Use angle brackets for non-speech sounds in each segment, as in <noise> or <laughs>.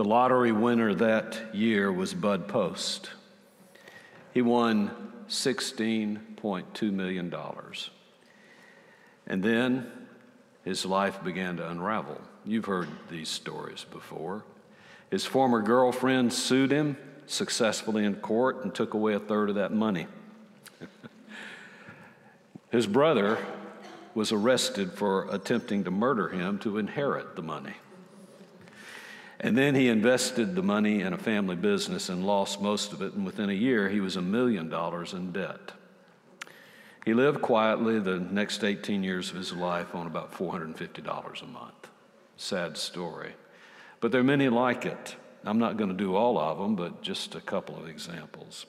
the lottery winner that year was Bud Post. He won $16.2 million. And then his life began to unravel. You've heard these stories before. His former girlfriend sued him successfully in court and took away a third of that money. <laughs> his brother was arrested for attempting to murder him to inherit the money. And then he invested the money in a family business and lost most of it, and within a year, he was a million dollars in debt. He lived quietly the next 18 years of his life on about $450 a month. Sad story. But there are many like it. I'm not going to do all of them, but just a couple of examples.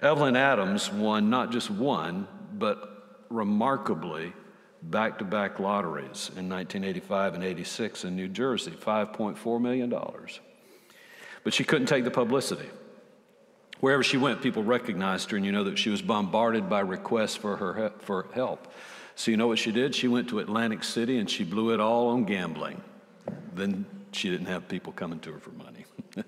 Evelyn Adams won not just one, but remarkably back to back lotteries in 1985 and 86 in New Jersey, $5.4 million. But she couldn't take the publicity. Wherever she went, people recognized her, and you know that she was bombarded by requests for her for help. So you know what she did? She went to Atlantic City and she blew it all on gambling. Then she didn't have people coming to her for money. <laughs>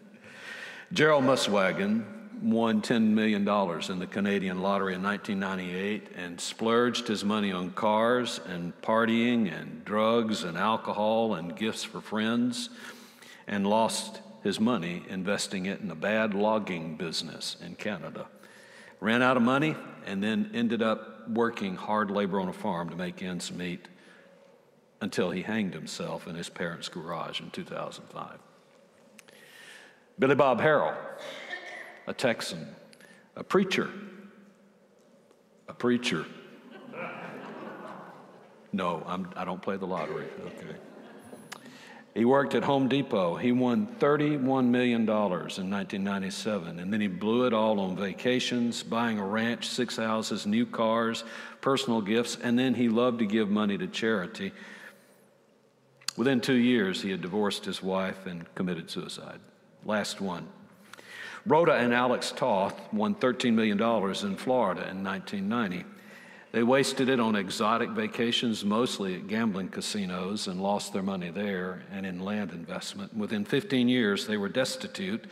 Gerald Muswagon won $10 million in the Canadian lottery in 1998 and splurged his money on cars and partying and drugs and alcohol and gifts for friends and lost his money investing it in a bad logging business in Canada. Ran out of money and then ended up working hard labor on a farm to make ends meet until he hanged himself in his parents' garage in 2005. Billy Bob Harrell a Texan, a preacher, a preacher. No, I'm, I do not play the lottery. Okay. He worked at Home Depot. He won $31 million in 1997, and then he blew it all on vacations, buying a ranch, six houses, new cars, personal gifts, and then he loved to give money to charity. Within two years, he had divorced his wife and committed suicide. Last one. Rhoda and Alex Toth won $13 million in Florida in 1990. They wasted it on exotic vacations, mostly at gambling casinos, and lost their money there and in land investment. Within 15 years, they were destitute,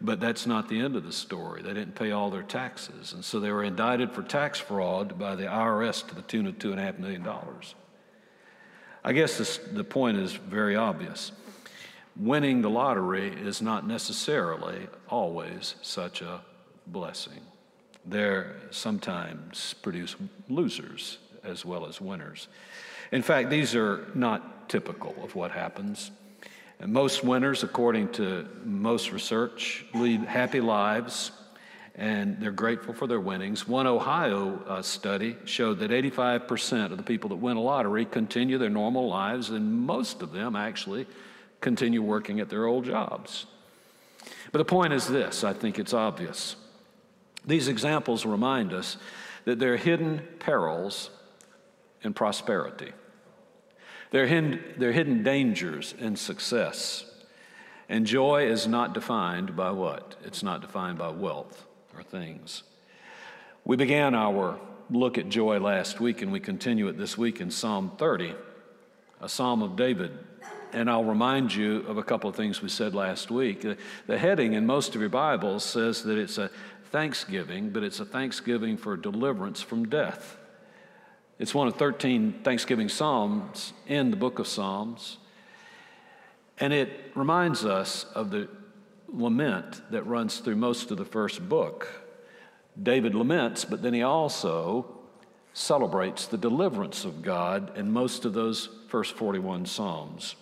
but that's not the end of the story. They didn't pay all their taxes, and so they were indicted for tax fraud by the IRS to the tune of $2.5 million. I guess this, the point is very obvious winning the lottery is not necessarily always such a blessing. There sometimes produce losers as well as winners. In fact, these are not typical of what happens. And most winners, according to most research, lead happy lives and they're grateful for their winnings. One Ohio uh, study showed that 85% of the people that win a lottery continue their normal lives, and most of them actually continue working at their old jobs. But the point is this I think it's obvious. These examples remind us that there are hidden perils in prosperity, there are hidden, there are hidden dangers in success. And joy is not defined by what? It's not defined by wealth or things. We began our look at joy last week, and we continue it this week in Psalm 30, a psalm of David and I'll remind you of a couple of things we said last week. The heading in most of your Bibles says that it's a thanksgiving, but it's a thanksgiving for deliverance from death. It's one of 13 Thanksgiving Psalms in the book of Psalms. And it reminds us of the lament that runs through most of the first book. David laments, but then he also celebrates the deliverance of God in most of those first 41 Psalms.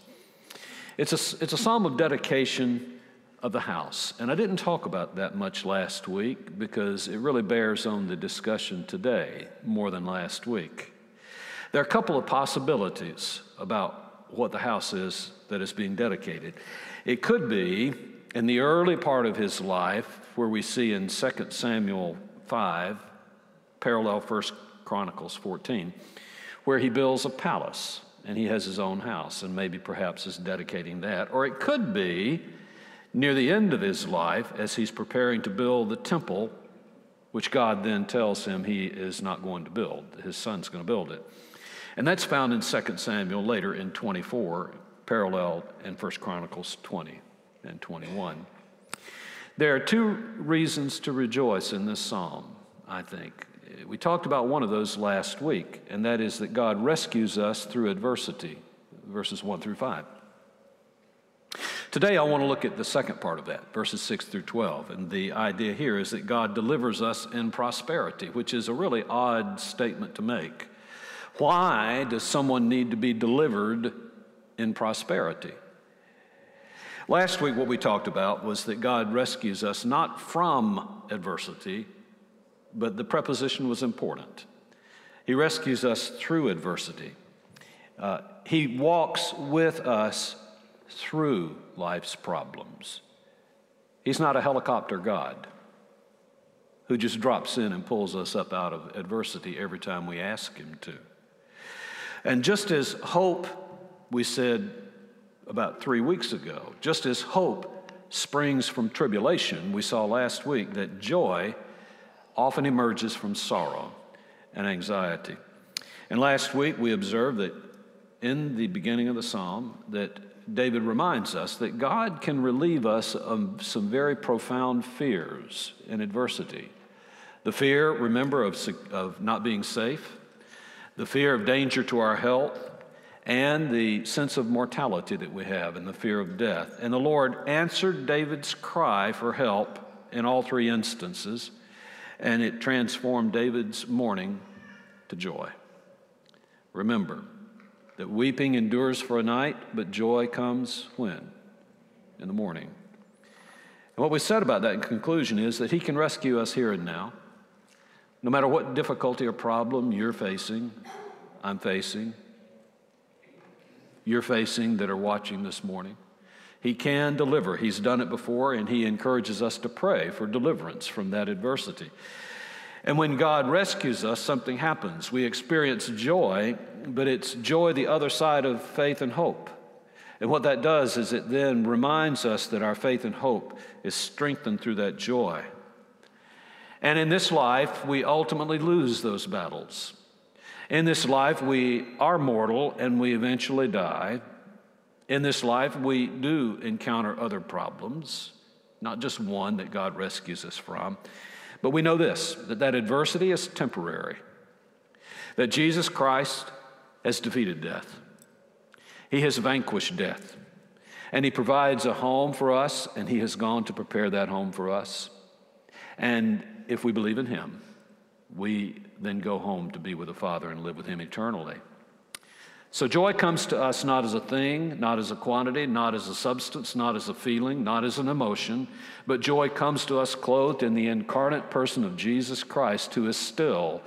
It's a, it's a psalm of dedication of the house. And I didn't talk about that much last week because it really bears on the discussion today more than last week. There are a couple of possibilities about what the house is that is being dedicated. It could be in the early part of his life, where we see in 2 Samuel 5, parallel 1 Chronicles 14, where he builds a palace and he has his own house and maybe perhaps is dedicating that. Or it could be near the end of his life as he's preparing to build the temple, which God then tells him he is not going to build. His son's going to build it. And that's found in 2 Samuel later in 24, parallel in 1 Chronicles 20 and 21. There are two reasons to rejoice in this psalm, I think. We talked about one of those last week, and that is that God rescues us through adversity, verses 1 through 5. Today, I want to look at the second part of that, verses 6 through 12. And the idea here is that God delivers us in prosperity, which is a really odd statement to make. Why does someone need to be delivered in prosperity? Last week, what we talked about was that God rescues us not from adversity, but the preposition was important. He rescues us through adversity. Uh, he walks with us through life's problems. He's not a helicopter God who just drops in and pulls us up out of adversity every time we ask Him to. And just as hope, we said, about three weeks ago. Just as hope springs from tribulation, we saw last week that joy often emerges from sorrow and anxiety. And last week we observed that in the beginning of the psalm that David reminds us that God can relieve us of some very profound fears in adversity. The fear, remember, of, of not being safe, the fear of danger to our health, and the sense of mortality that we have and the fear of death. And the Lord answered David's cry for help in all three instances, and it transformed David's mourning to joy. Remember that weeping endures for a night, but joy comes when? In the morning. And what we said about that in conclusion is that He can rescue us here and now. No matter what difficulty or problem you're facing, I'm facing, you're facing that are watching this morning. He can deliver. He's done it before, and He encourages us to pray for deliverance from that adversity. And when God rescues us, something happens. We experience joy, but it's joy the other side of faith and hope. And what that does is it then reminds us that our faith and hope is strengthened through that joy. And in this life, we ultimately lose those battles. In this life, we are mortal and we eventually die. In this life, we do encounter other problems, not just one that God rescues us from. But we know this that that adversity is temporary, that Jesus Christ has defeated death, He has vanquished death, and He provides a home for us, and He has gone to prepare that home for us. And if we believe in Him, we then go home to be with the Father and live with Him eternally. So joy comes to us not as a thing, not as a quantity, not as a substance, not as a feeling, not as an emotion, but joy comes to us clothed in the incarnate person of Jesus Christ, who is still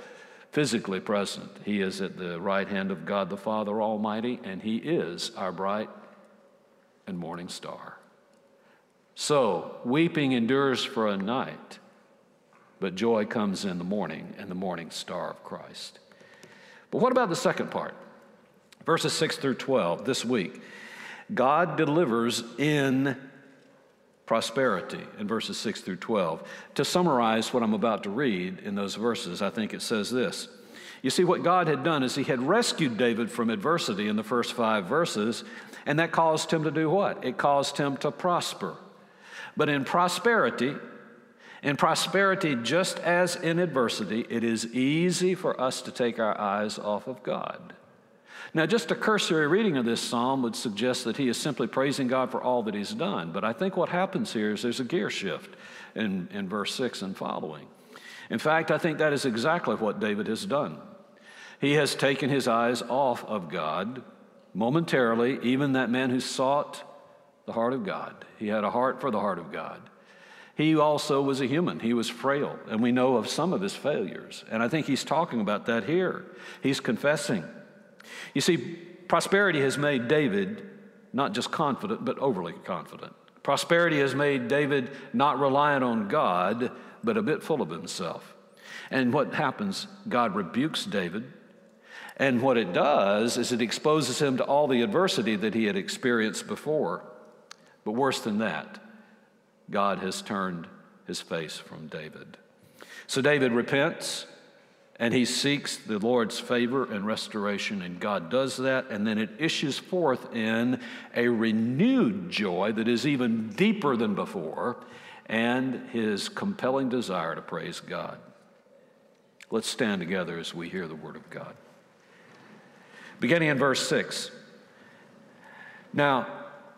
physically present. He is at the right hand of God the Father Almighty, and He is our bright and morning star. So, weeping endures for a night, but joy comes in the morning and the morning star of Christ. But what about the second part? Verses 6 through 12 this week. God delivers in prosperity in verses 6 through 12. To summarize what I'm about to read in those verses, I think it says this. You see, what God had done is He had rescued David from adversity in the first five verses, and that caused him to do what? It caused him to prosper. But in prosperity, in prosperity, just as in adversity, it is easy for us to take our eyes off of God. Now, just a cursory reading of this psalm would suggest that he is simply praising God for all that he's done. But I think what happens here is there's a gear shift in, in verse 6 and following. In fact, I think that is exactly what David has done. He has taken his eyes off of God momentarily, even that man who sought the heart of God. He had a heart for the heart of God. He also was a human. He was frail, and we know of some of his failures. And I think he's talking about that here. He's confessing. You see, prosperity has made David not just confident, but overly confident. Prosperity has made David not reliant on God, but a bit full of himself. And what happens? God rebukes David. And what it does is it exposes him to all the adversity that he had experienced before. But worse than that, God has turned his face from David. So David repents and he seeks the Lord's favor and restoration, and God does that, and then it issues forth in a renewed joy that is even deeper than before, and his compelling desire to praise God. Let's stand together as we hear the word of God. Beginning in verse 6. Now,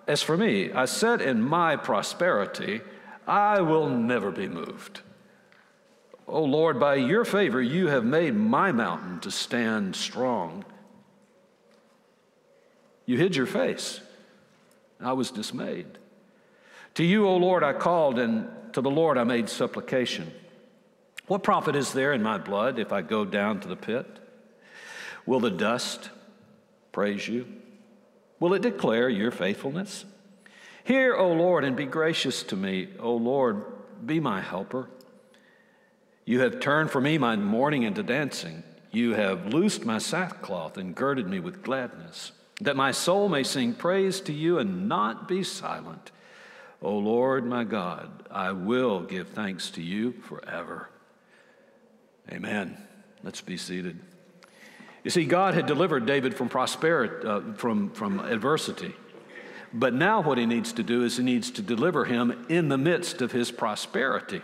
as for me, I said in my prosperity, I will never be moved. O oh Lord, by your favor, you have made my mountain to stand strong. You hid your face. I was dismayed. To you, O Lord, I called, and to the Lord I made supplication. What profit is there in my blood if I go down to the pit? Will the dust praise you? Will it declare your faithfulness? Hear, O Lord, and be gracious to me. O Lord, be my helper. You have turned for me my mourning into dancing. You have loosed my sackcloth and girded me with gladness, that my soul may sing praise to you and not be silent. O Lord my God, I will give thanks to you forever. Amen. Let's be seated. You see, God had delivered David from prosperity, uh, from, from adversity. But now what he needs to do is he needs to deliver him in the midst of his prosperity.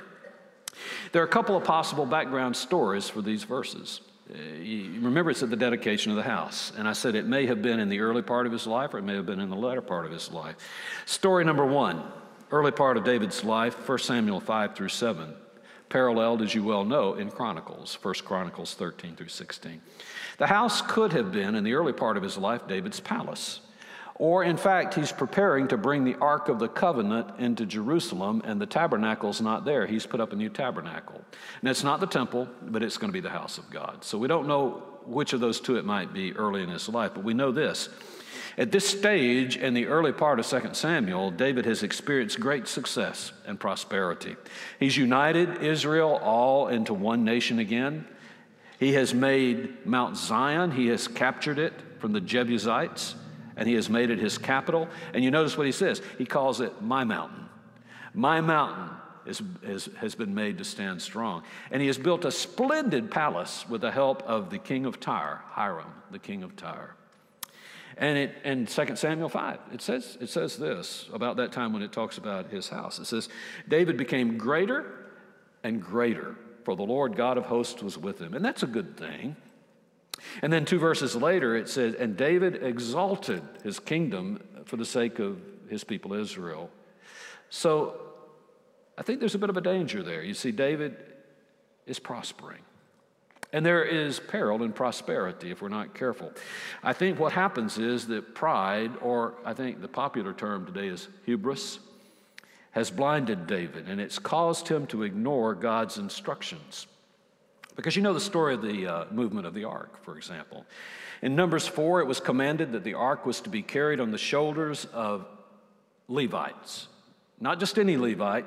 There are a couple of possible background stories for these verses. Uh, you remember, it's at the dedication of the house. And I said it may have been in the early part of his life or it may have been in the latter part of his life. Story number one, early part of David's life, 1 Samuel 5 through 7, paralleled, as you well know, in Chronicles, 1 Chronicles 13 through 16. The house could have been, in the early part of his life, David's palace. Or, in fact, he's preparing to bring the Ark of the Covenant into Jerusalem, and the tabernacle's not there. He's put up a new tabernacle. And it's not the temple, but it's going to be the house of God. So we don't know which of those two it might be early in his life, but we know this. At this stage in the early part of 2 Samuel, David has experienced great success and prosperity. He's united Israel all into one nation again. He has made Mount Zion, he has captured it from the Jebusites and he has made it his capital. And you notice what he says he calls it my mountain. My mountain is, is, has been made to stand strong. And he has built a splendid palace with the help of the king of Tyre, Hiram, the king of Tyre. And it, in 2 Samuel 5, it says, it says this about that time when it talks about his house. It says, David became greater and greater, for the Lord God of hosts was with him. And that's a good thing. And then two verses later, it says, And David exalted his kingdom for the sake of his people Israel. So I think there's a bit of a danger there. You see, David is prospering. And there is peril in prosperity if we're not careful. I think what happens is that pride, or I think the popular term today is hubris, has blinded David and it's caused him to ignore God's instructions. Because you know the story of the uh, movement of the ark, for example. In Numbers 4, it was commanded that the ark was to be carried on the shoulders of Levites. Not just any Levite,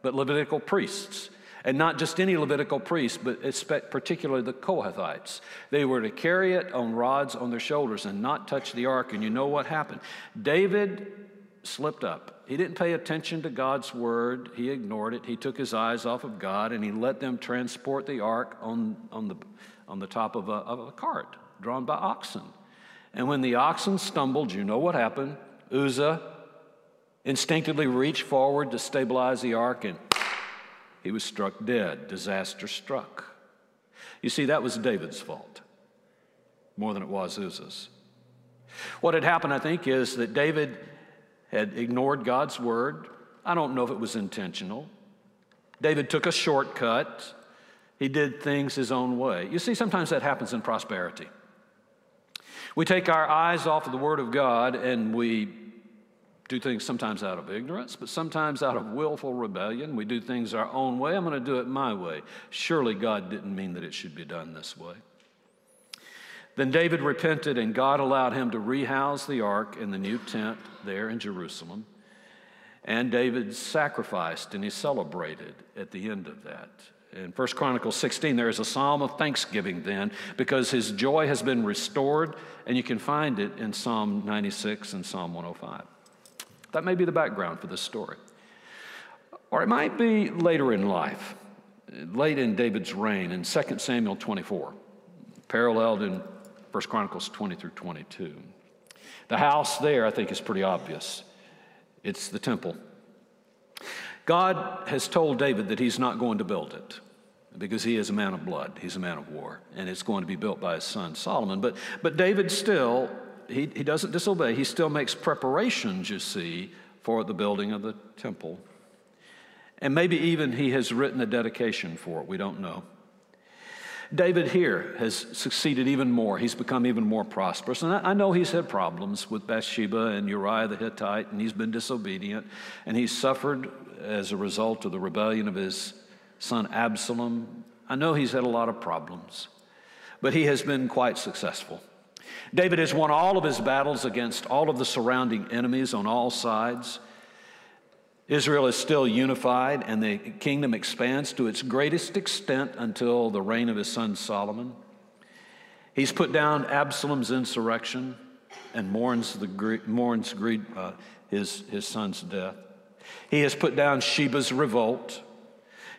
but Levitical priests. And not just any Levitical priests, but particularly the Kohathites. They were to carry it on rods on their shoulders and not touch the ark. And you know what happened? David slipped up. He didn't pay attention to God's word. He ignored it. He took his eyes off of God and he let them transport the ark on, on, the, on the top of a, of a cart drawn by oxen. And when the oxen stumbled, you know what happened? Uzzah instinctively reached forward to stabilize the ark and he was struck dead. Disaster struck. You see, that was David's fault more than it was Uzzah's. What had happened, I think, is that David had ignored God's word. I don't know if it was intentional. David took a shortcut. He did things his own way. You see, sometimes that happens in prosperity. We take our eyes off of the Word of God and we do things sometimes out of ignorance, but sometimes out of willful rebellion. We do things our own way. I'm going to do it my way. Surely God didn't mean that it should be done this way. Then David repented, and God allowed him to rehouse the ark in the new tent there in Jerusalem. And David sacrificed and he celebrated at the end of that. In 1 Chronicles 16, there is a psalm of thanksgiving then because his joy has been restored, and you can find it in Psalm 96 and Psalm 105. That may be the background for this story. Or it might be later in life, late in David's reign in 2 Samuel 24, paralleled in 1 Chronicles 20 through 22. The house there, I think, is pretty obvious. It's the temple. God has told David that he's not going to build it because he is a man of blood. He's a man of war, and it's going to be built by his son Solomon. But, but David still, he, he doesn't disobey. He still makes preparations, you see, for the building of the temple. And maybe even he has written a dedication for it. We don't know. David here has succeeded even more. He's become even more prosperous. And I, know he's had problems with Bathsheba and Uriah the Hittite, and he's been disobedient, and he's suffered as a result of the rebellion of his son Absalom. I know he's had a lot of problems, but he has been quite successful. David has won all of his battles against all of the surrounding enemies on all sides. Israel is still unified, and the kingdom expands to its greatest extent until the reign of his son Solomon. He's put down Absalom's insurrection and mourns, the, mourns uh, his, his son's death. He has put down Sheba's revolt.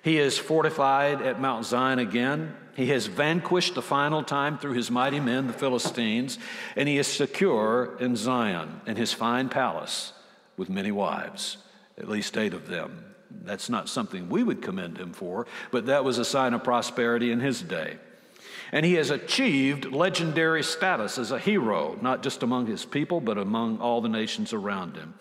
He is fortified at Mount Zion again. He has vanquished the final time through his mighty men, the Philistines, and he is secure in Zion in his fine palace with many wives at least eight of them. That's not something we would commend him for, but that was a sign of prosperity in his day. And he has achieved legendary status as a hero, not just among his people, but among all the nations around him.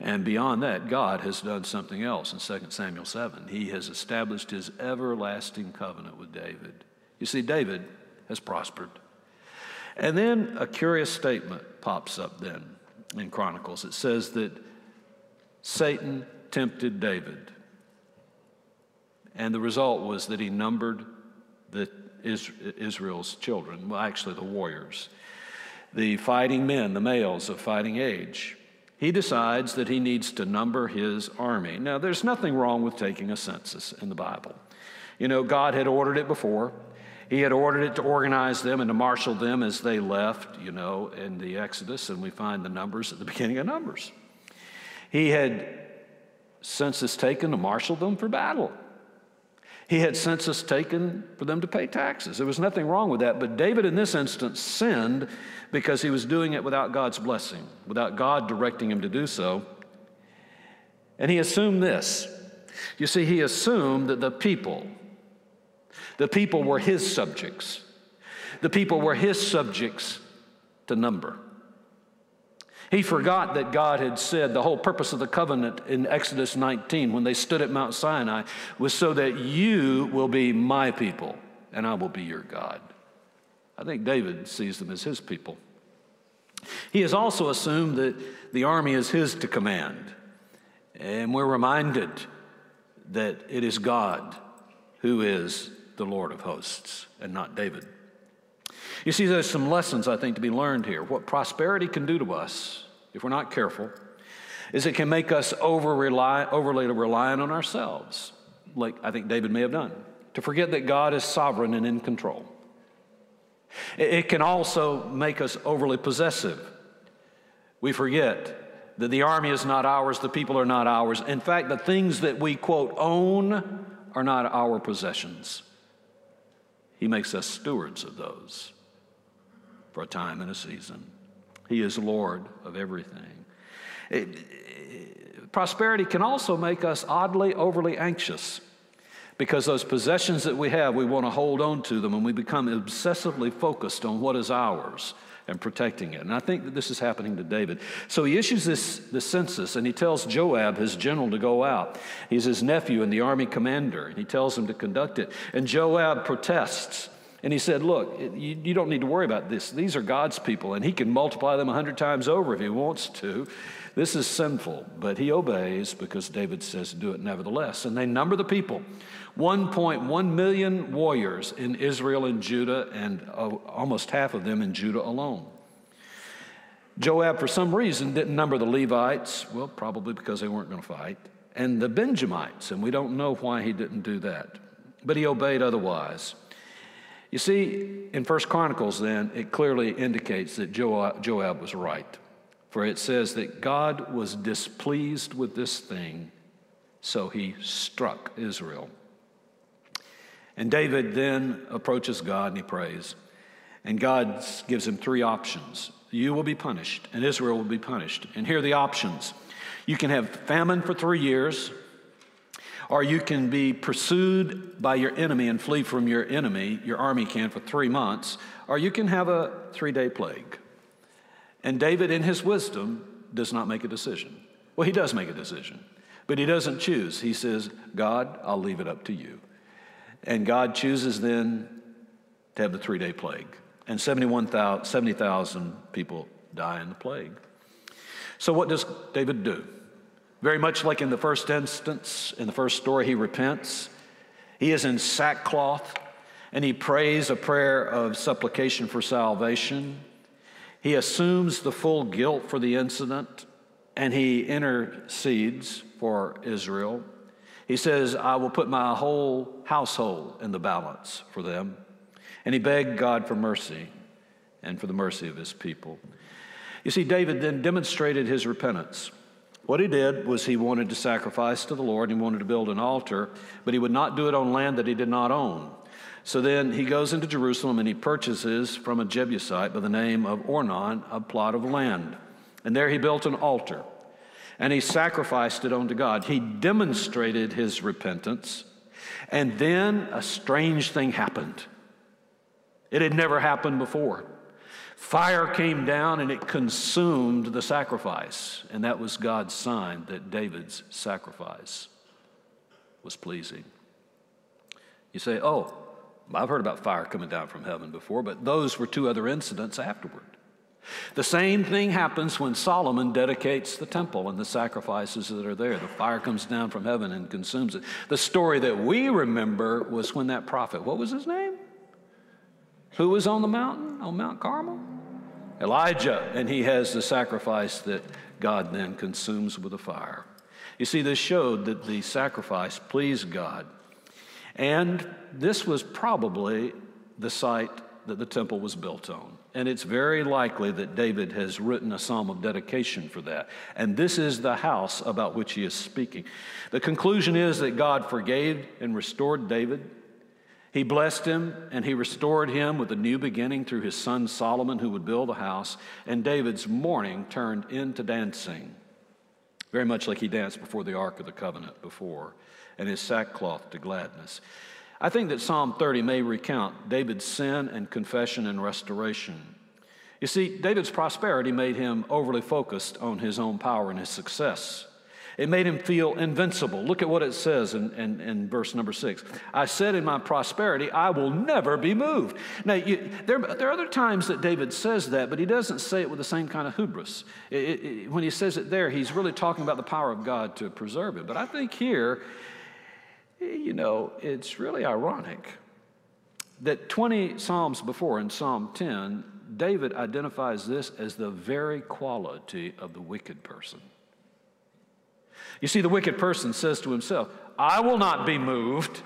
And beyond that, God has done something else in 2 Samuel 7. He has established his everlasting covenant with David. You see, David has prospered. And then a curious statement pops up then in Chronicles. It says that Satan tempted David. And the result was that he numbered the Israel's children, well, actually, the warriors, the fighting men, the males of fighting age. He decides that he needs to number his army. Now, there's nothing wrong with taking a census in the Bible. You know, God had ordered it before. He had ordered it to organize them and to marshal them as they left, you know, in the Exodus, and we find the numbers at the beginning of Numbers. He had census taken to marshal them for battle. He had census taken for them to pay taxes. There was nothing wrong with that. But David, in this instance, sinned because he was doing it without God's blessing, without God directing him to do so. And he assumed this. You see, he assumed that the people, the people were his subjects. The people were his subjects to number. He forgot that God had said the whole purpose of the covenant in Exodus 19 when they stood at Mount Sinai was so that you will be my people and I will be your God. I think David sees them as his people. He has also assumed that the army is his to command. And we're reminded that it is God who is the Lord of hosts and not David. You see, there's some lessons I think to be learned here. What prosperity can do to us, if we're not careful, is it can make us over rely, overly reliant on ourselves, like I think David may have done, to forget that God is sovereign and in control. It can also make us overly possessive. We forget that the army is not ours, the people are not ours. In fact, the things that we, quote, own are not our possessions. He makes us stewards of those for a time and a season. He is Lord of everything. It, it, prosperity can also make us oddly overly anxious because those possessions that we have, we want to hold on to them and we become obsessively focused on what is ours and protecting it. And I think that this is happening to David. So he issues this, this census and he tells Joab, his general, to go out. He's his nephew and the army commander, and he tells him to conduct it. And Joab protests And he said, Look, you, you don't need to worry about this. These are God's people, and he can multiply them a hundred times over if he wants to. This is sinful, but he obeys because David says, Do it nevertheless. And they number the people 1.1 million warriors in Israel and Judah, and uh, almost half of them in Judah alone. Joab, for some reason, didn't number the Levites, well, probably because they weren't going to fight, and the Benjamites, and we don't know why he didn't do that. But he obeyed otherwise. You see, in First Chronicles, then, it clearly indicates that Joab was right. For it says that God was displeased with this thing, so he struck Israel. And David then approaches God and he prays. And God gives him three options you will be punished, and Israel will be punished. And here are the options you can have famine for three years, or you can be pursued by your enemy and flee from your enemy, your army can, for three months, or you can have a three day plague. And David, in his wisdom, does not make a decision. Well, he does make a decision, but he doesn't choose. He says, God, I'll leave it up to you. And God chooses then to have the three day plague and 70,000 people die in the plague. So, what does David do? Very much like in the first instance, in the first story, he repents. He is in sackcloth and he prays a prayer of supplication for salvation. He assumes the full guilt for the incident and he intercedes for Israel. He says, I will put my whole household in the balance for them. And he begged God for mercy and for the mercy of his people. You see, David then demonstrated his repentance. What he did was he wanted to sacrifice to the Lord, he wanted to build an altar, but he would not do it on land that he did not own. So then he goes into Jerusalem and he purchases from a Jebusite by the name of Ornan a plot of land. And there he built an altar and he sacrificed it unto God. He demonstrated his repentance. And then a strange thing happened. It had never happened before. Fire came down and it consumed the sacrifice. And that was God's sign that David's sacrifice was pleasing. You say, oh, I've heard about fire coming down from heaven before, but those were two other incidents afterward. The same thing happens when Solomon dedicates the temple and the sacrifices that are there. The fire comes down from heaven and consumes it. The story that we remember was when that prophet, what was his name? Who was on the mountain, on Mount Carmel? Elijah, and he has the sacrifice that God then consumes with a fire. You see, this showed that the sacrifice pleased God. And this was probably the site that the temple was built on. And it's very likely that David has written a psalm of dedication for that. And this is the house about which he is speaking. The conclusion is that God forgave and restored David he blessed him and he restored him with a new beginning through his son Solomon, who would build a house. And David's mourning turned into dancing, very much like he danced before the Ark of the Covenant before, and his sackcloth to gladness. I think that Psalm 30 may recount David's sin and confession and restoration. You see, David's prosperity made him overly focused on his own power and his success. It made him feel invincible. Look at what it says in, in, in verse number six. I said in my prosperity, I will never be moved. Now, you, there, there, are other times that David says that, but he doesn't say it with the same kind of hubris. It, it, when he says it there, he's really talking about the power of God to preserve it. But I think here, you know, it's really ironic that 20 Psalms before, in Psalm 10, David identifies this as the very quality of the wicked person. You see, the wicked person says to himself, I will not be moved.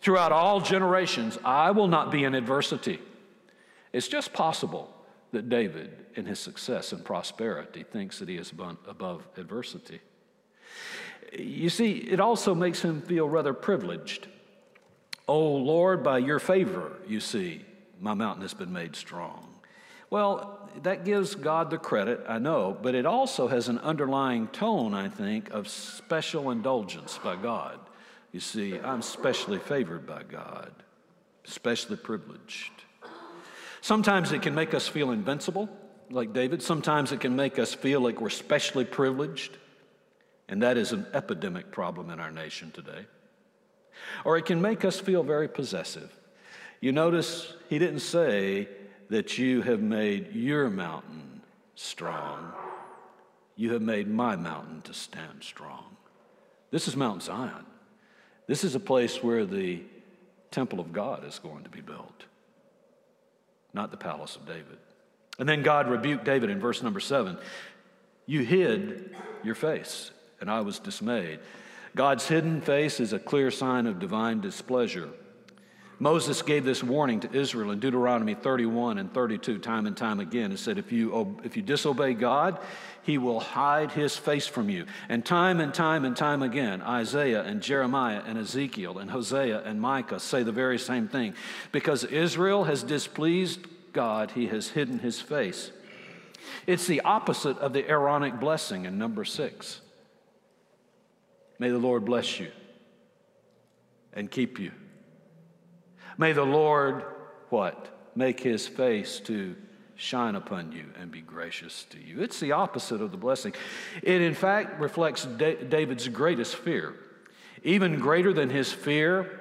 Throughout all generations, I will not be in adversity. It's just possible that David, in his success and prosperity, thinks that he is above adversity. You see, it also makes him feel rather privileged. Oh Lord, by your favor, you see, my mountain has been made strong. Well, that gives God the credit, I know, but it also has an underlying tone, I think, of special indulgence by God. You see, I'm specially favored by God, specially privileged. Sometimes it can make us feel invincible, like David. Sometimes it can make us feel like we're specially privileged, and that is an epidemic problem in our nation today. Or it can make us feel very possessive. You notice he didn't say that you have made your mountain strong. You have made my mountain to stand strong. This is Mount Zion. This is a place where the temple of God is going to be built, not the palace of David. And then God rebuked David in verse number seven You hid your face, and I was dismayed. God's hidden face is a clear sign of divine displeasure. Moses gave this warning to Israel in Deuteronomy 31 and 32 time and time again. He said, if you, if you disobey God, he will hide his face from you. And time and time and time again, Isaiah and Jeremiah and Ezekiel and Hosea and Micah say the very same thing. Because Israel has displeased God, he has hidden his face. It's the opposite of the Aaronic blessing in number six. May the Lord bless you and keep you. May the Lord, what? Make his face to shine upon you and be gracious to you. It's the opposite of the blessing. It, in fact, reflects David's greatest fear, even greater than his fear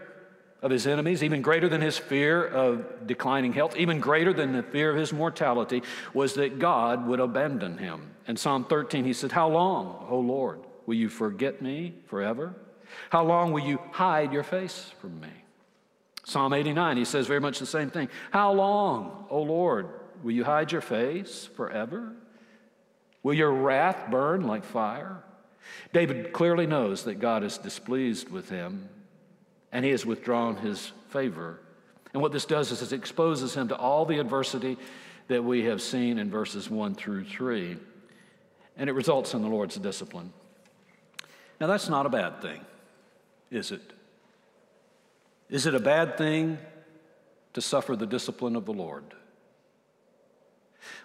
of his enemies, even greater than his fear of declining health, even greater than the fear of his mortality, was that God would abandon him. In Psalm 13, he said, How long, O Lord, will you forget me forever? How long will you hide your face from me? Psalm 89, he says very much the same thing. How long, O Lord, will you hide your face forever? Will your wrath burn like fire? David clearly knows that God is displeased with him and he has withdrawn his favor. And what this does is it exposes him to all the adversity that we have seen in verses 1 through 3. And it results in the Lord's discipline. Now, that's not a bad thing, is it? Is it a bad thing to suffer the discipline of the Lord?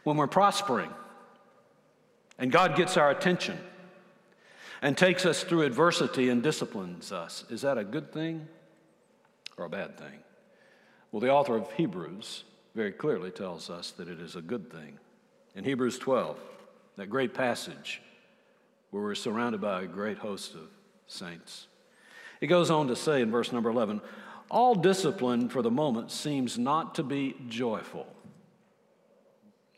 When we're prospering and God gets our attention and takes us through adversity and disciplines us, is that a good thing or a bad thing? Well, the author of Hebrews very clearly tells us that it is a good thing. In Hebrews 12, that great passage where we're surrounded by a great host of saints. He goes on to say in verse number 11, all discipline for the moment seems not to be joyful.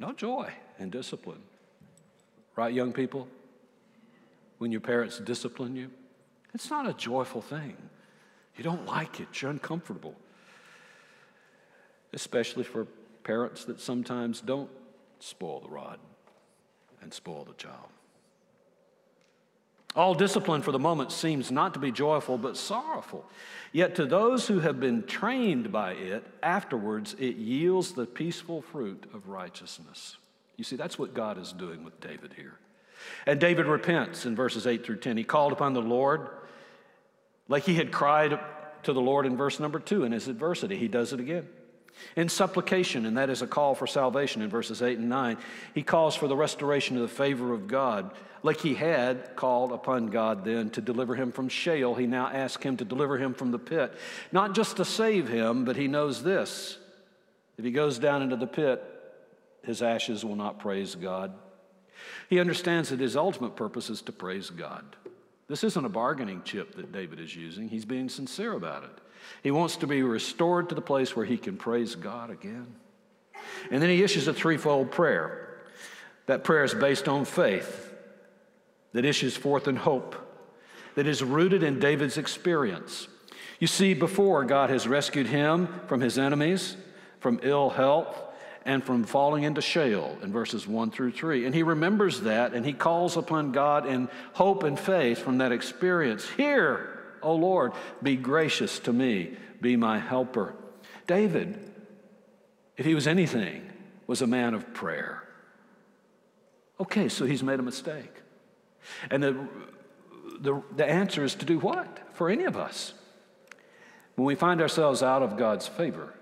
No joy in discipline. Right, young people? When your parents discipline you, it's not a joyful thing. You don't like it, you're uncomfortable. Especially for parents that sometimes don't spoil the rod and spoil the child. All discipline for the moment seems not to be joyful, but sorrowful. Yet to those who have been trained by it, afterwards it yields the peaceful fruit of righteousness. You see, that's what God is doing with David here. And David repents in verses 8 through 10. He called upon the Lord like he had cried to the Lord in verse number 2 in his adversity. He does it again. In supplication, and that is a call for salvation in verses 8 and 9, he calls for the restoration of the favor of God. Like he had called upon God then to deliver him from Sheol, he now asks him to deliver him from the pit. Not just to save him, but he knows this. If he goes down into the pit, his ashes will not praise God. He understands that his ultimate purpose is to praise God. This isn't a bargaining chip that David is using, he's being sincere about it. He wants to be restored to the place where he can praise God again. And then he issues a threefold prayer. That prayer is based on faith, that issues forth in hope, that is rooted in David's experience. You see, before God has rescued him from his enemies, from ill health, and from falling into Sheol in verses 1 through 3. And he remembers that and he calls upon God in hope and faith from that experience. Hear, O Lord, be gracious to me, be my helper. David, if he was anything, was a man of prayer. Okay, so he's made a mistake. And the, the, the answer is to do what for any of us? When we find ourselves out of God's favor,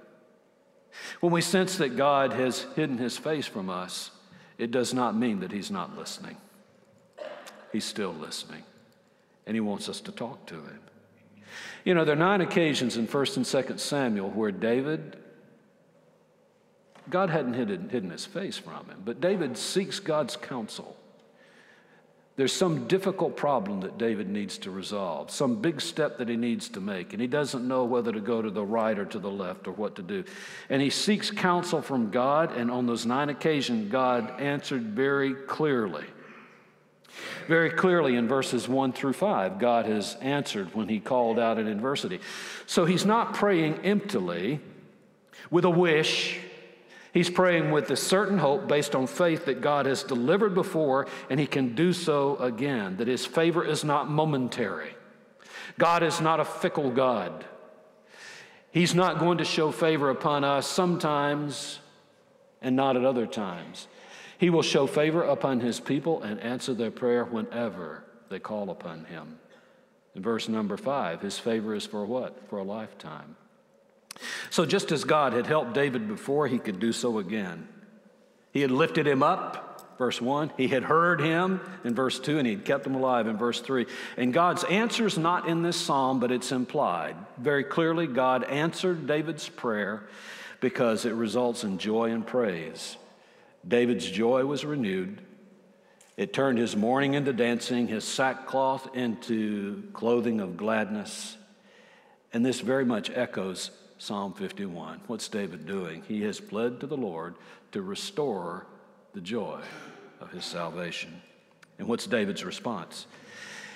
when we sense that God has hidden his face from us, it does not mean that he's not listening. He's still listening, and he wants us to talk to him. You know, there are nine occasions in 1st and 2nd Samuel where David, God hadn't hidden, hidden his face from him, but David seeks God's counsel. There's some difficult problem that David needs to resolve, some big step that he needs to make, and he doesn't know whether to go to the right or to the left or what to do. And he seeks counsel from God, and on those nine occasions, God answered very clearly. Very clearly in verses 1 through 5, God has answered when he called out in adversity. So he's not praying emptily with a wish He's praying with a certain hope based on faith that God has delivered before and he can do so again, that his favor is not momentary. God is not a fickle God. He's not going to show favor upon us sometimes and not at other times. He will show favor upon his people and answer their prayer whenever they call upon him. In verse number five, his favor is for what? For a lifetime. So, just as God had helped David before, he could do so again. He had lifted him up, verse 1. He had heard him in verse 2, and he had kept him alive in verse 3. And God's answer is not in this psalm, but it's implied. Very clearly, God answered David's prayer because it results in joy and praise. David's joy was renewed. It turned his mourning into dancing, his sackcloth into clothing of gladness. And this very much echoes Psalm 51. What's David doing? He has pled to the Lord to restore the joy of his salvation. And what's David's response?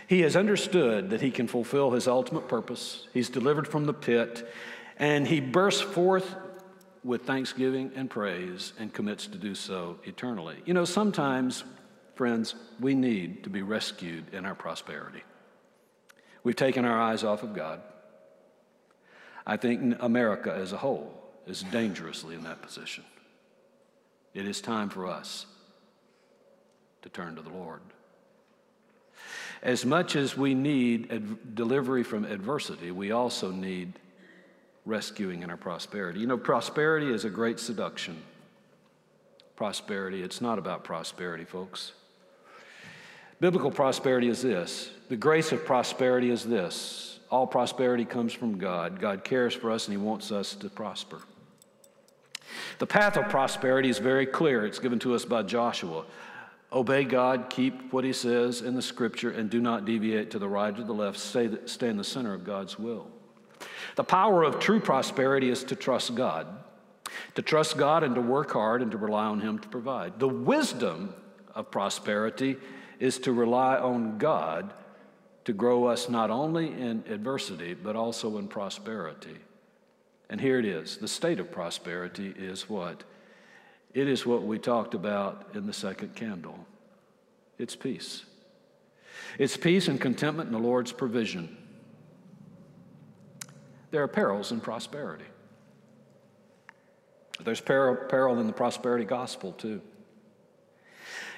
He has understood that he can fulfill his ultimate purpose. He's delivered from the pit, and he bursts forth with thanksgiving and praise and commits to do so eternally. You know, sometimes, friends, we need to be rescued in our prosperity. We've taken our eyes off of God. I think America as a whole is dangerously in that position. It is time for us to turn to the Lord. As much as we need ad- delivery from adversity, we also need rescuing in our prosperity. You know, prosperity is a great seduction. Prosperity, it's not about prosperity, folks. Biblical prosperity is this the grace of prosperity is this all prosperity comes from God. God cares for us and He wants us to prosper. The path of prosperity is very clear. It's given to us by Joshua. Obey God, keep what He says in the scripture, and do not deviate to the right or the left. Stay, stay in the center of God's will. The power of true prosperity is to trust God, to trust God and to work hard and to rely on Him to provide. The wisdom of prosperity is to rely on God to grow us not only in adversity, but also in prosperity. And here it is the state of prosperity is what? It is what we talked about in the second candle it's peace. It's peace and contentment in the Lord's provision. There are perils in prosperity. There's peril, peril in the prosperity gospel, too.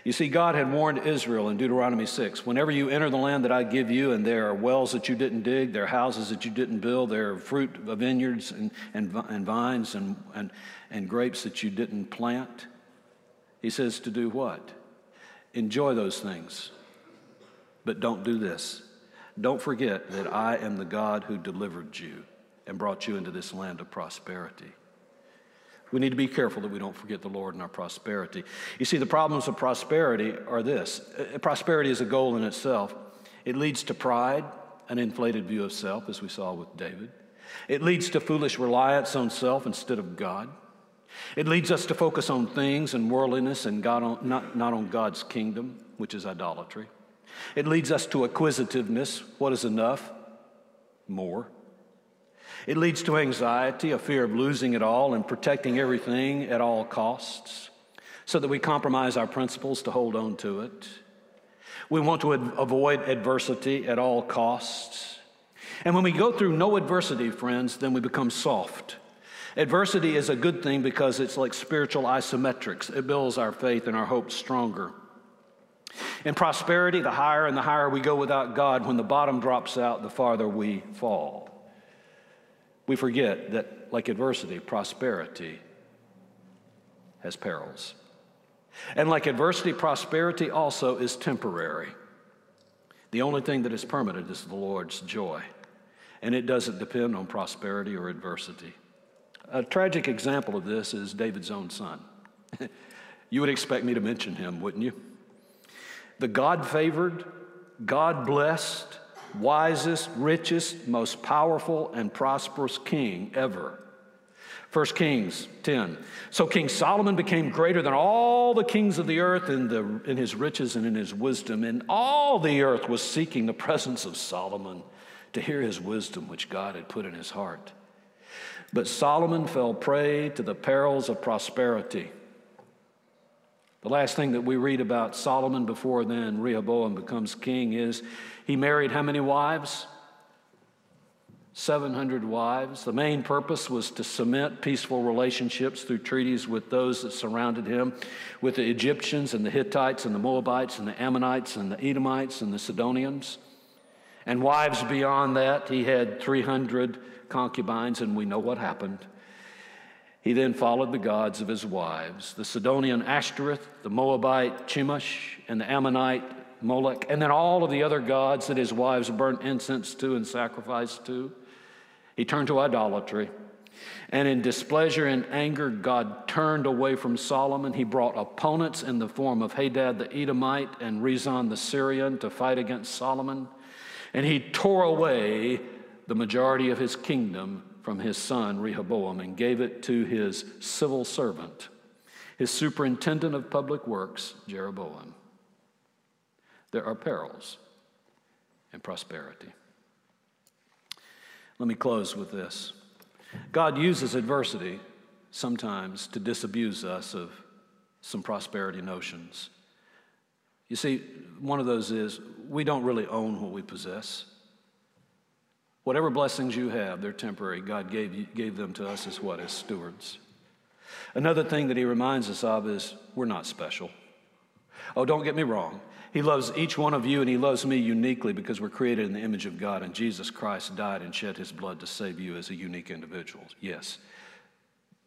You see, God had warned Israel in Deuteronomy 6 whenever you enter the land that I give you, and there are wells that you didn't dig, there are houses that you didn't build, there are fruit vineyards and, and, and vines and, and, and grapes that you didn't plant. He says to do what? Enjoy those things, but don't do this. Don't forget that I am the God who delivered you and brought you into this land of prosperity. We need to be careful that we don't forget the Lord in our prosperity. You see, the problems of prosperity are this uh, prosperity is a goal in itself, it leads to pride, an inflated view of self, as we saw with David. It leads to foolish reliance on self instead of God. It leads us to focus on things and worldliness and God on, not, not on God's kingdom, which is idolatry. It leads us to acquisitiveness. What is enough? More. It leads to anxiety, a fear of losing it all and protecting everything at all costs, so that we compromise our principles to hold on to it. We want to ad- avoid adversity at all costs. And when we go through no adversity, friends, then we become soft. Adversity is a good thing because it's like spiritual isometrics. It builds our faith and our hope stronger. In prosperity, the higher and the higher we go without God, when the bottom drops out, the farther we fall we forget that, like adversity, prosperity has perils. And like adversity, prosperity also is temporary. The only thing that is permanent is the Lord's joy, and it doesn't depend on prosperity or adversity. A tragic example of this is David's own son. <laughs> you would expect me to mention him, wouldn't you? the God favored, God blessed, wisest, richest, most powerful, and prosperous king ever. 1 Kings 10. So King Solomon became greater than all the kings of the earth in, the, in his riches and in his wisdom, and all the earth was seeking the presence of Solomon to hear his wisdom, which God had put in his heart. But Solomon fell prey to the perils of prosperity. The last thing that we read about Solomon before then Rehoboam becomes king is he married how many wives? 700 wives. The main purpose was to cement peaceful relationships through treaties with those that surrounded him, with the Egyptians and the Hittites and the Moabites and the Ammonites and the Edomites and the Sidonians. And wives beyond that, he had 300 concubines, and we know what happened. He then followed the gods of his wives the Sidonian Ashtoreth, the Moabite Chemosh, and the Ammonite Molech, and then all of the other gods that his wives burnt incense to and sacrificed to. He turned to idolatry. And in displeasure and anger, God turned away from Solomon. He brought opponents in the form of Hadad the Edomite and Rezon the Syrian to fight against Solomon. And he tore away the majority of his kingdom from his son Rehoboam and gave it to his civil servant, his superintendent of public works, Jeroboam. There are perils and prosperity. Let me close with this God uses adversity sometimes to disabuse us of some prosperity notions. You see, one of those is we don't really own what we possess. Whatever blessings you have, they're temporary. God gave, gave them to us as what? As stewards. Another thing that he reminds us of is we're not special. Oh, don't get me wrong. He loves each one of you and He loves me uniquely because we're created in the image of God and Jesus Christ died and shed His blood to save you as a unique individual. Yes.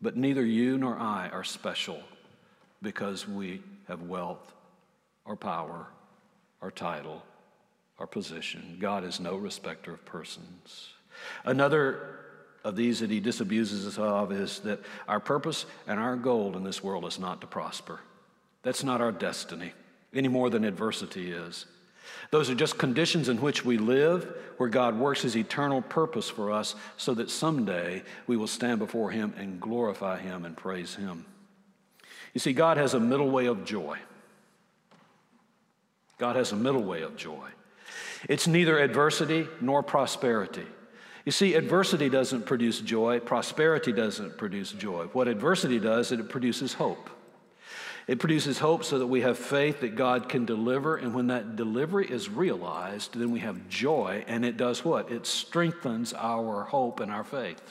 But neither you nor I are special because we have wealth or power or title or position. God is no respecter of persons. Another of these that he disabuses us of is that our purpose and our goal in this world is not to prosper. That's not our destiny any more than adversity is. Those are just conditions in which we live, where God works his eternal purpose for us so that someday we will stand before him and glorify him and praise him. You see, God has a middle way of joy. God has a middle way of joy. It's neither adversity nor prosperity. You see, adversity doesn't produce joy, prosperity doesn't produce joy. What adversity does is it produces hope. It produces hope so that we have faith that God can deliver. And when that delivery is realized, then we have joy. And it does what? It strengthens our hope and our faith.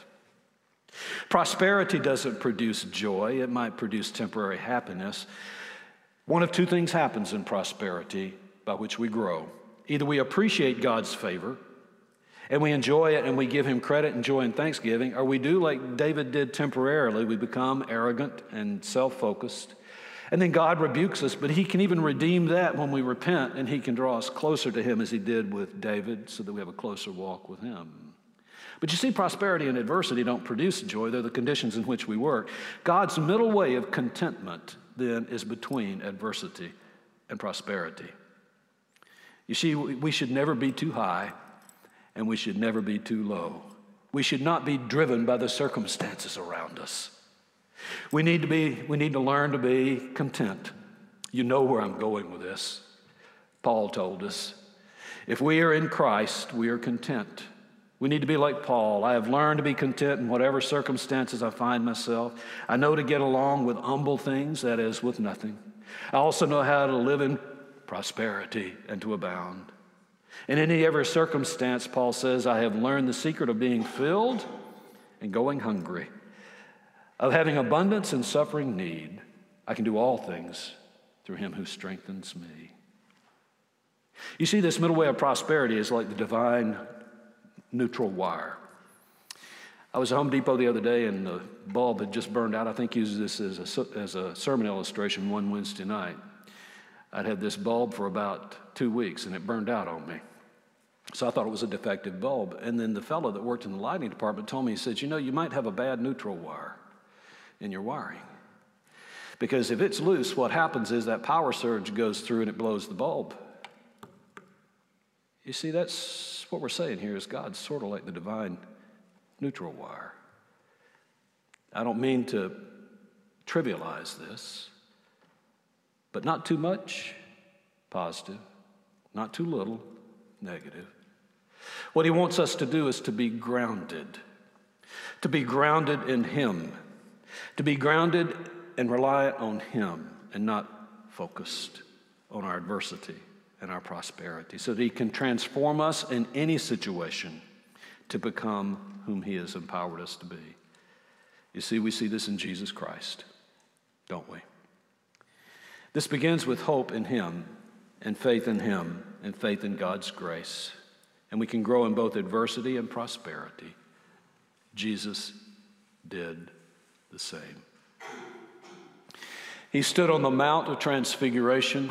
Prosperity doesn't produce joy, it might produce temporary happiness. One of two things happens in prosperity by which we grow either we appreciate God's favor and we enjoy it and we give him credit and joy and thanksgiving, or we do like David did temporarily. We become arrogant and self focused and then God rebukes us, but He can even redeem that when we repent, and He can draw us closer to Him as He did with David so that we have a closer walk with Him. But you see, prosperity and adversity don't produce joy, they're the conditions in which we work. God's middle way of contentment then is between adversity and prosperity. You see, we should never be too high, and we should never be too low. We should not be driven by the circumstances around us. We need to be, we need to learn to be content. You know where I'm going with this. Paul told us. If we are in Christ, we are content. We need to be like Paul. I have learned to be content in whatever circumstances I find myself. I know to get along with humble things, that is, with nothing. I also know how to live in prosperity and to abound. In any ever circumstance, Paul says, I have learned the secret of being filled and going hungry of having abundance and suffering need, I can do all things through him who strengthens me. You see, this middle way of prosperity is like the divine neutral wire. I was at Home Depot the other day and the bulb had just burned out. I think used this as a, as a sermon illustration one Wednesday night. I'd had this bulb for about two weeks and it burned out on me. So I thought it was a defective bulb. And then the fellow that worked in the lighting department told me, he said, You know, you might have a bad neutral wire in your wiring. Because if it's loose, what happens is that power surge goes through and it blows the bulb. You see, that's what we're saying here is God's sort of like the divine neutral wire. I don't mean to trivialize this, but not too much positive, not too little negative. What he wants us to do is to be grounded, to be grounded in him, to be grounded and rely on him and not focused on our adversity and our prosperity, so that he can transform us in any situation to become whom he has empowered us to be. You see, we see this in Jesus Christ, don't we? This begins with hope in him and faith in him and faith in God's grace. And we can grow in both adversity and prosperity. Jesus did the same. He stood on the Mount of Transfiguration,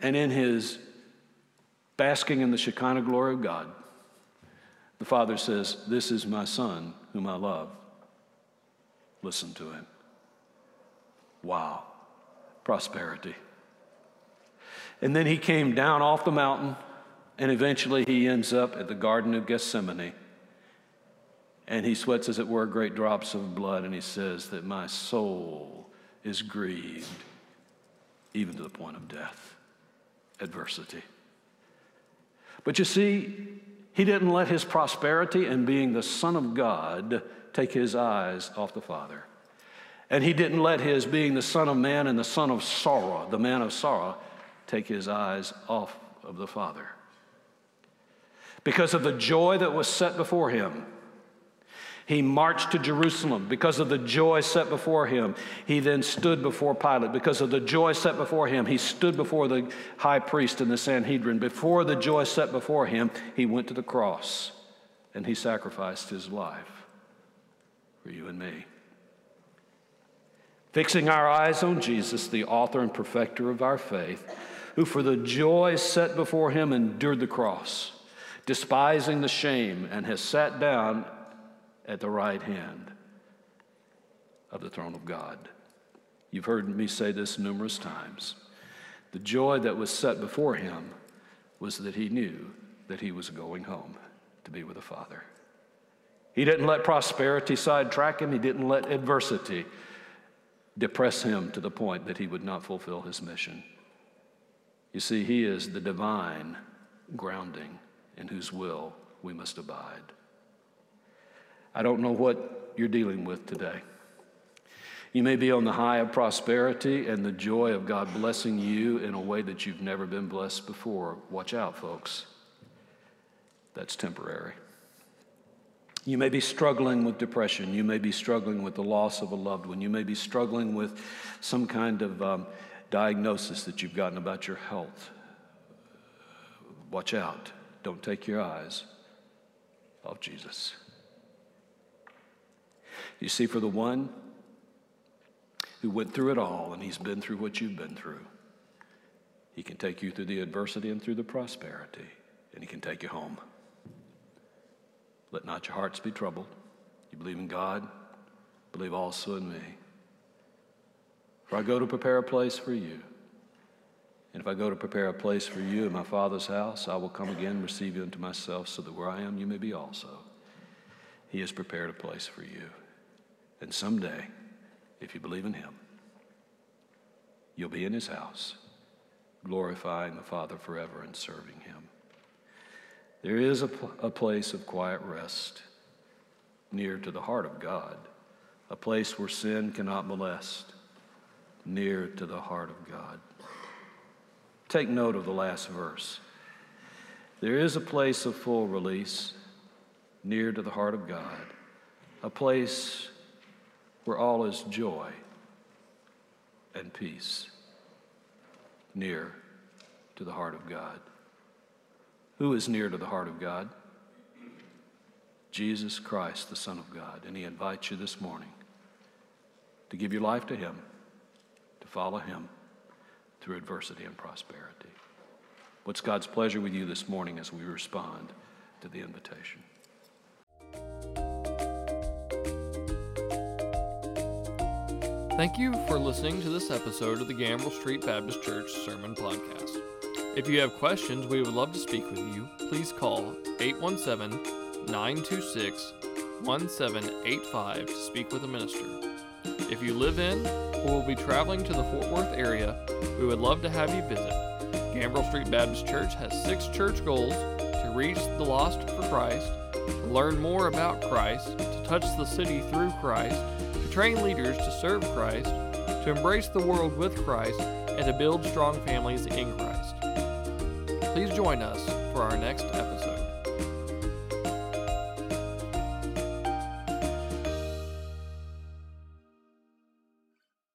and in his basking in the Shekinah glory of God, the Father says, This is my Son whom I love. Listen to him. Wow, prosperity. And then he came down off the mountain, and eventually he ends up at the Garden of Gethsemane. And he sweats, as it were, great drops of blood, and he says that my soul is grieved, even to the point of death, adversity. But you see, he didn't let his prosperity and being the Son of God take his eyes off the Father. And he didn't let his being the Son of Man and the Son of sorrow, the man of sorrow, take his eyes off of the Father. Because of the joy that was set before him, he marched to Jerusalem because of the joy set before him. He then stood before Pilate. Because of the joy set before him, he stood before the high priest in the Sanhedrin. Before the joy set before him, he went to the cross and he sacrificed his life for you and me. Fixing our eyes on Jesus, the author and perfecter of our faith, who for the joy set before him endured the cross, despising the shame, and has sat down at the right hand of the throne of God. You've heard me say this numerous times. The joy that was set before him was that he knew that he was going home to be with the Father. He didn't let prosperity sidetrack him, he didn't let adversity depress him to the point that he would not fulfill his mission. You see, he is the divine grounding in whose will we must abide. I don't know what you're dealing with today. You may be on the high of prosperity and the joy of God blessing you in a way that you've never been blessed before. Watch out, folks. That's temporary. You may be struggling with depression. You may be struggling with the loss of a loved one. You may be struggling with some kind of um, diagnosis that you've gotten about your health. Watch out. Don't take your eyes off Jesus. You see, for the one who went through it all and he's been through what you've been through, he can take you through the adversity and through the prosperity, and he can take you home. Let not your hearts be troubled. You believe in God, believe also in me. For I go to prepare a place for you. And if I go to prepare a place for you in my Father's house, I will come again and receive you unto myself, so that where I am, you may be also. He has prepared a place for you. And someday, if you believe in Him, you'll be in His house, glorifying the Father forever and serving Him. There is a, a place of quiet rest near to the heart of God, a place where sin cannot molest near to the heart of God. Take note of the last verse. There is a place of full release near to the heart of God, a place where all is joy and peace near to the heart of God. Who is near to the heart of God? Jesus Christ, the Son of God. And He invites you this morning to give your life to Him to follow Him through adversity and prosperity. What's God's pleasure with you this morning as we respond to the invitation? Thank you for listening to this episode of the Gambrell Street Baptist Church Sermon Podcast. If you have questions, we would love to speak with you. Please call 817 926 1785 to speak with a minister. If you live in or will be traveling to the Fort Worth area, we would love to have you visit. Gambrell Street Baptist Church has six church goals to reach the lost for Christ, to learn more about Christ, to touch the city through Christ, train leaders to serve Christ, to embrace the world with Christ, and to build strong families in Christ. Please join us for our next episode.